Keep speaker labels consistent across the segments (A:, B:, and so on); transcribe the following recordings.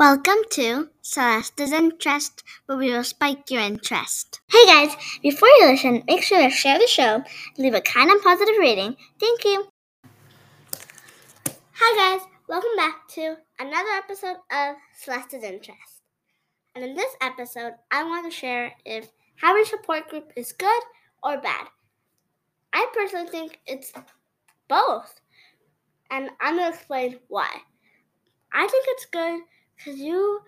A: Welcome to Celeste's Interest, where we will spike your interest. Hey guys, before you listen, make sure to share the show, leave a kind and positive rating. Thank you. Hi guys, welcome back to another episode of Celeste's Interest. And in this episode, I want to share if having a support group is good or bad. I personally think it's both, and I'm going to explain why. I think it's good because you,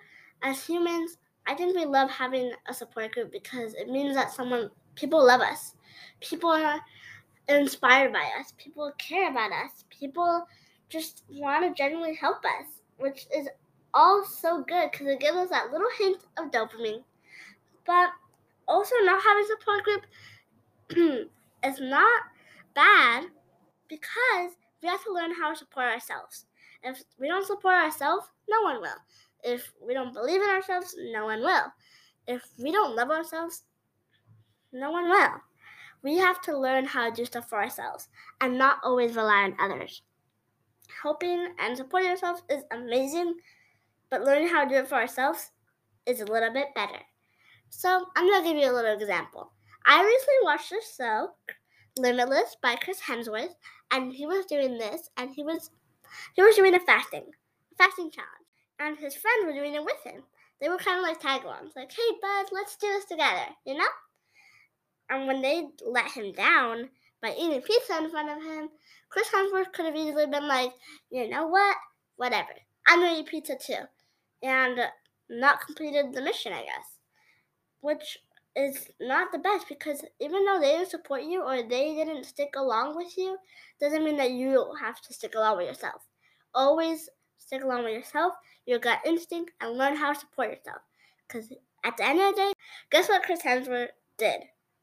A: as humans, I think we love having a support group because it means that someone, people love us. People are inspired by us. People care about us. People just want to genuinely help us, which is all so good because it gives us that little hint of dopamine. But also, not having a support group is not bad because we have to learn how to support ourselves. If we don't support ourselves, no one will. If we don't believe in ourselves, no one will. If we don't love ourselves, no one will. We have to learn how to do stuff for ourselves and not always rely on others. Helping and supporting yourself is amazing, but learning how to do it for ourselves is a little bit better. So, I'm going to give you a little example. I recently watched this show, Limitless by Chris Hemsworth, and he was doing this, and he was he was doing a fasting, a fasting challenge and his friends were doing it with him. They were kind of like tag alongs, like, hey, bud, let's do this together, you know? And when they let him down by eating pizza in front of him, Chris Hemsworth could have easily been like, you know what? Whatever. I'm to eat pizza too. And not completed the mission, I guess. Which is not the best because even though they didn't support you or they didn't stick along with you, doesn't mean that you have to stick along with yourself. Always stick along with yourself, your gut instinct, and learn how to support yourself. Because at the end of the day, guess what Chris Hemsworth did?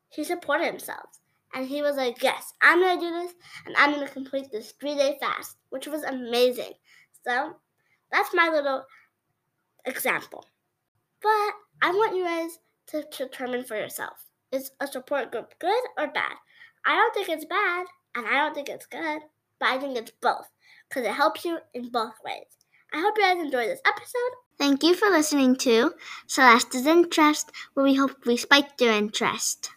A: He supported himself. And he was like, Yes, I'm going to do this, and I'm going to complete this three day fast, which was amazing. So that's my little example. But I want you guys to determine for yourself is a support group good or bad? I don't think it's bad, and I don't think it's good, but I think it's both because it helps you in both ways. I hope you guys enjoyed this episode. Thank you for listening to Celeste's Interest, where we hope we spiked your interest.